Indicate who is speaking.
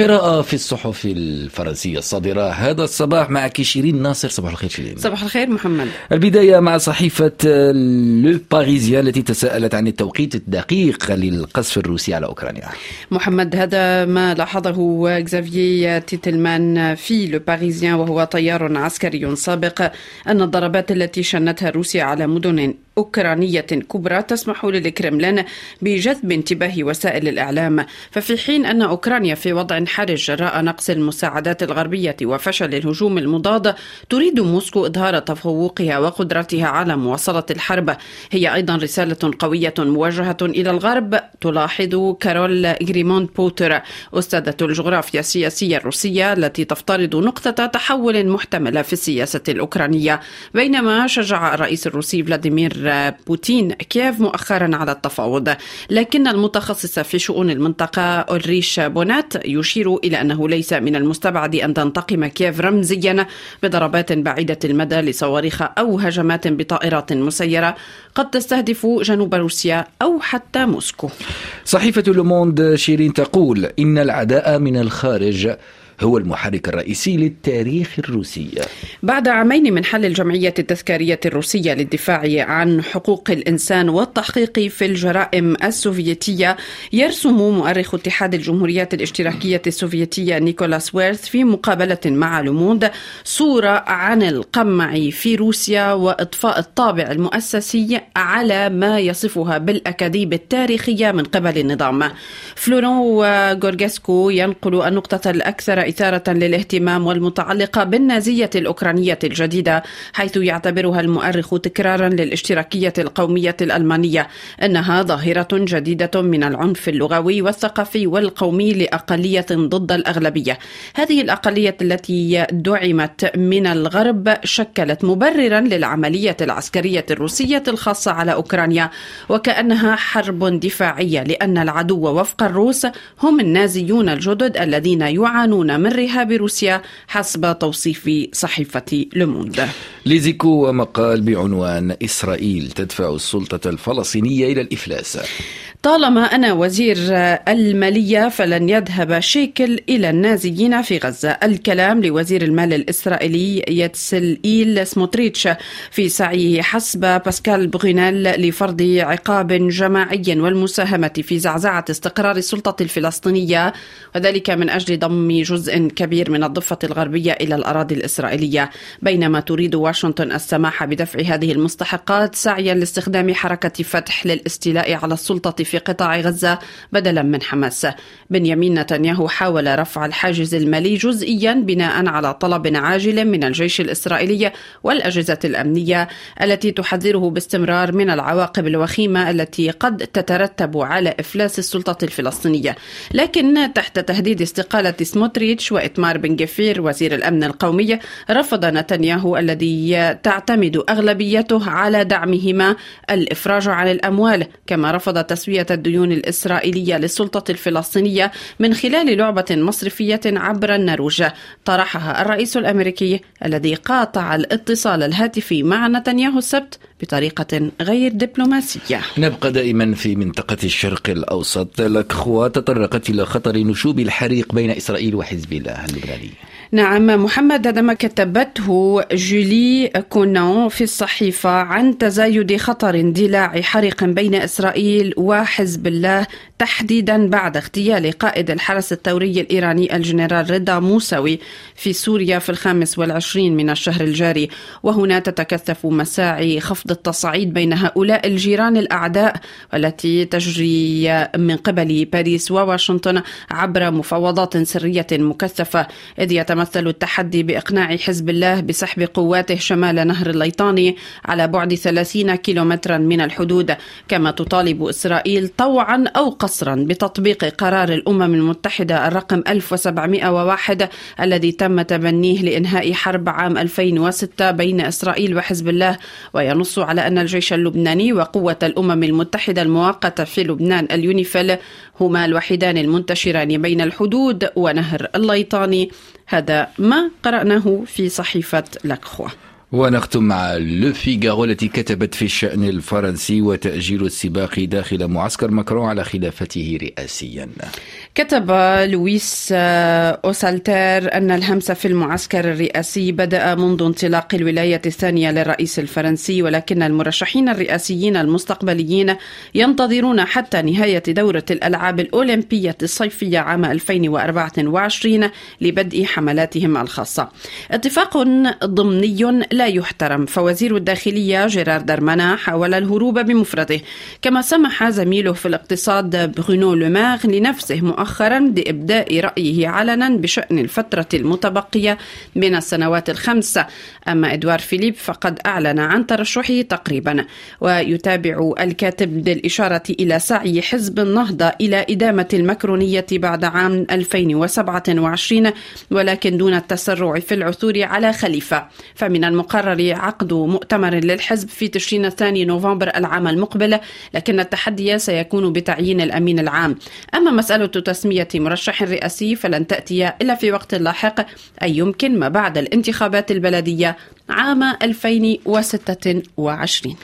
Speaker 1: القراءة في الصحف الفرنسية الصادرة هذا الصباح معك شيرين ناصر. صباح الخير شيرين.
Speaker 2: صباح الخير محمد.
Speaker 1: البداية مع صحيفة لو باريزيان التي تساءلت عن التوقيت الدقيق للقصف الروسي على أوكرانيا.
Speaker 2: محمد هذا ما لاحظه اكزافيي تيتلمان في لو باريزيان وهو طيار عسكري سابق أن الضربات التي شنتها روسيا على مدن أوكرانية كبرى تسمح للكرملين بجذب انتباه وسائل الإعلام. ففي حين أن أوكرانيا في وضع حرج جراء نقص المساعدات الغربية وفشل الهجوم المضاد تريد موسكو إظهار تفوقها وقدرتها على مواصلة الحرب. هي أيضا رسالة قوية موجهة إلى الغرب تلاحظ كارول غريمون بوتر أستاذة الجغرافيا السياسية الروسية التي تفترض نقطة تحول محتملة في السياسة الأوكرانية. بينما شجع الرئيس الروسي فلاديمير بوتين كييف مؤخرا على التفاوض. لكن المتخصص في شؤون المنطقة أولريش بونات يشير إلى أنه ليس من المستبعد أن تنتقم كييف رمزيا بضربات بعيدة المدى لصواريخ أو هجمات بطائرات مسيرة قد تستهدف جنوب روسيا أو حتى موسكو.
Speaker 1: صحيفة لوموند شيرين تقول إن العداء من الخارج هو المحرك الرئيسي للتاريخ الروسي.
Speaker 2: بعد عامين من حل الجمعية التذكارية الروسية للدفاع عن حقوق الإنسان والتحقيق في الجرائم السوفيتية يرسم مؤرخ اتحاد الجمهوريات الاشتراكية السوفيتية نيكولاس ويرث في مقابلة مع لوموند صورة عن القمع في روسيا وإضفاء الطابع المؤسسي على ما يصفها بالأكاذيب التاريخية من قبل النظام. فلورون غورغيسكو ينقل النقطة الأكثر إثارة للاهتمام والمتعلقة بالنازية الأوكرانية الجديدة حيث يعتبرها المؤرخ تكرارا للاشتراكية القومية الألمانية أنها ظاهرة جديدة من العنف اللغوي والثقافي والقومي لأقلية ضد الأغلبية. هذه الأقلية التي دعمت من الغرب شكلت مبررا للعملية العسكرية الروسية الخاصة على أوكرانيا وكأنها حرب دفاعية لأن العدو وفق الروس هم النازيون الجدد الذين يعانون من رهاب روسيا حسب توصيف صحيفة لوموند
Speaker 1: ليزيكو ومقال بعنوان إسرائيل تدفع السلطة الفلسطينية إلى الإفلاس.
Speaker 2: طالما أنا وزير المالية فلن يذهب شيكل إلى النازيين في غزة. الكلام لوزير المال الإسرائيلي بتسلئيل سموتريتش في سعيه حسب باسكال بغينيل لفرض عقاب جماعي والمساهمة في زعزعة استقرار السلطة الفلسطينية وذلك من أجل ضم جزء كبير من الضفة الغربية إلى الأراضي الإسرائيلية. بينما تريد واشنطن السماح بدفع هذه المستحقات سعيا لاستخدام حركة فتح للاستيلاء على السلطة في قطاع غزة بدلا من حماس. بنيامين نتنياهو حاول رفع الحاجز المالي جزئيا بناء على طلب عاجل من الجيش الإسرائيلي والأجهزة الأمنية التي تحذره باستمرار من العواقب الوخيمة التي قد تترتب على إفلاس السلطة الفلسطينية. لكن تحت تهديد استقالة سموتريتش وإتمار بن جفير وزير الأمن القومي رفض نتنياهو الذي تعتمد أغلبيته على دعمهما الإفراج عن الأموال كما رفض تسوية الديون الإسرائيلية للسلطة الفلسطينية من خلال لعبة مصرفية عبر النرويج. طرحها الرئيس الأمريكي الذي قاطع الاتصال الهاتفي مع نتنياهو السبت بطريقة غير دبلوماسية.
Speaker 1: نبقى دائما في منطقة الشرق الأوسط. الأخوة تطرقت إلى خطر نشوب الحريق بين إسرائيل وحزب الله اللبناني
Speaker 2: نعم محمد هذا ما كتبته جولي كونان في الصحيفة عن تزايد خطر اندلاع حريق بين إسرائيل وحزب الله تحديدا بعد اغتيال قائد الحرس الثوري الإيراني الجنرال رضا موسوي في سوريا في الخامس والعشرين من الشهر الجاري. وهنا تتكثف مساعي خفض التصعيد بين هؤلاء الجيران الأعداء والتي تجري من قبل باريس وواشنطن عبر مفاوضات سرية مكثفة. إذ يتمثل التحدي بإقناع حزب الله بسحب قواته شمال نهر الليطاني على بعد 30 كيلومترا من الحدود كما تطالب إسرائيل طوعا أو قصرا بتطبيق قرار الأمم المتحدة الرقم 1701 الذي تم تبنيه لإنهاء حرب عام 2006 بين إسرائيل وحزب الله. وينص على أن الجيش اللبناني وقوة الأمم المتحدة المؤقتة في لبنان اليونيفيل هما الوحيدان المنتشران بين الحدود ونهر الليطاني. هذا ما قرأناه في صحيفة لاكروا
Speaker 1: ونختم مع لو فيغارو التي كتبت في الشأن الفرنسي وتأجيل السباق داخل معسكر ماكرون على خلافته رئاسيا.
Speaker 2: كتب لويس أوسالتير أن الهمس في المعسكر الرئاسي بدأ منذ انطلاق الولاية الثانية للرئيس الفرنسي ولكن المرشحين الرئاسيين المستقبليين ينتظرون حتى نهاية دورة الألعاب الأولمبية الصيفية عام 2024 لبدء حملاتهم الخاصة. اتفاق ضمني لا يحترم. فوزير الداخلية جيرار درمانا حاول الهروب بمفرده. كما سمح زميله في الاقتصاد برونو لوماغ لنفسه مؤخرا بإبداء رأيه علنا بشأن الفترة المتبقية من السنوات الخمس أما إدوار فيليب فقد أعلن عن ترشحه تقريبا. ويتابع الكاتب بالإشارة إلى سعي حزب النهضة إلى إدامة المكرونية بعد عام 2027 ولكن دون التسرع في العثور على خليفة. فمن المقرر عقد مؤتمر للحزب في تشرين الثاني نوفمبر العام المقبل لكن التحدي سيكون بتعيين الأمين العام. أما مسألة تسمية مرشح رئاسي فلن تأتي إلا في وقت لاحق أي يمكن ما بعد الانتخابات البلدية عام 2026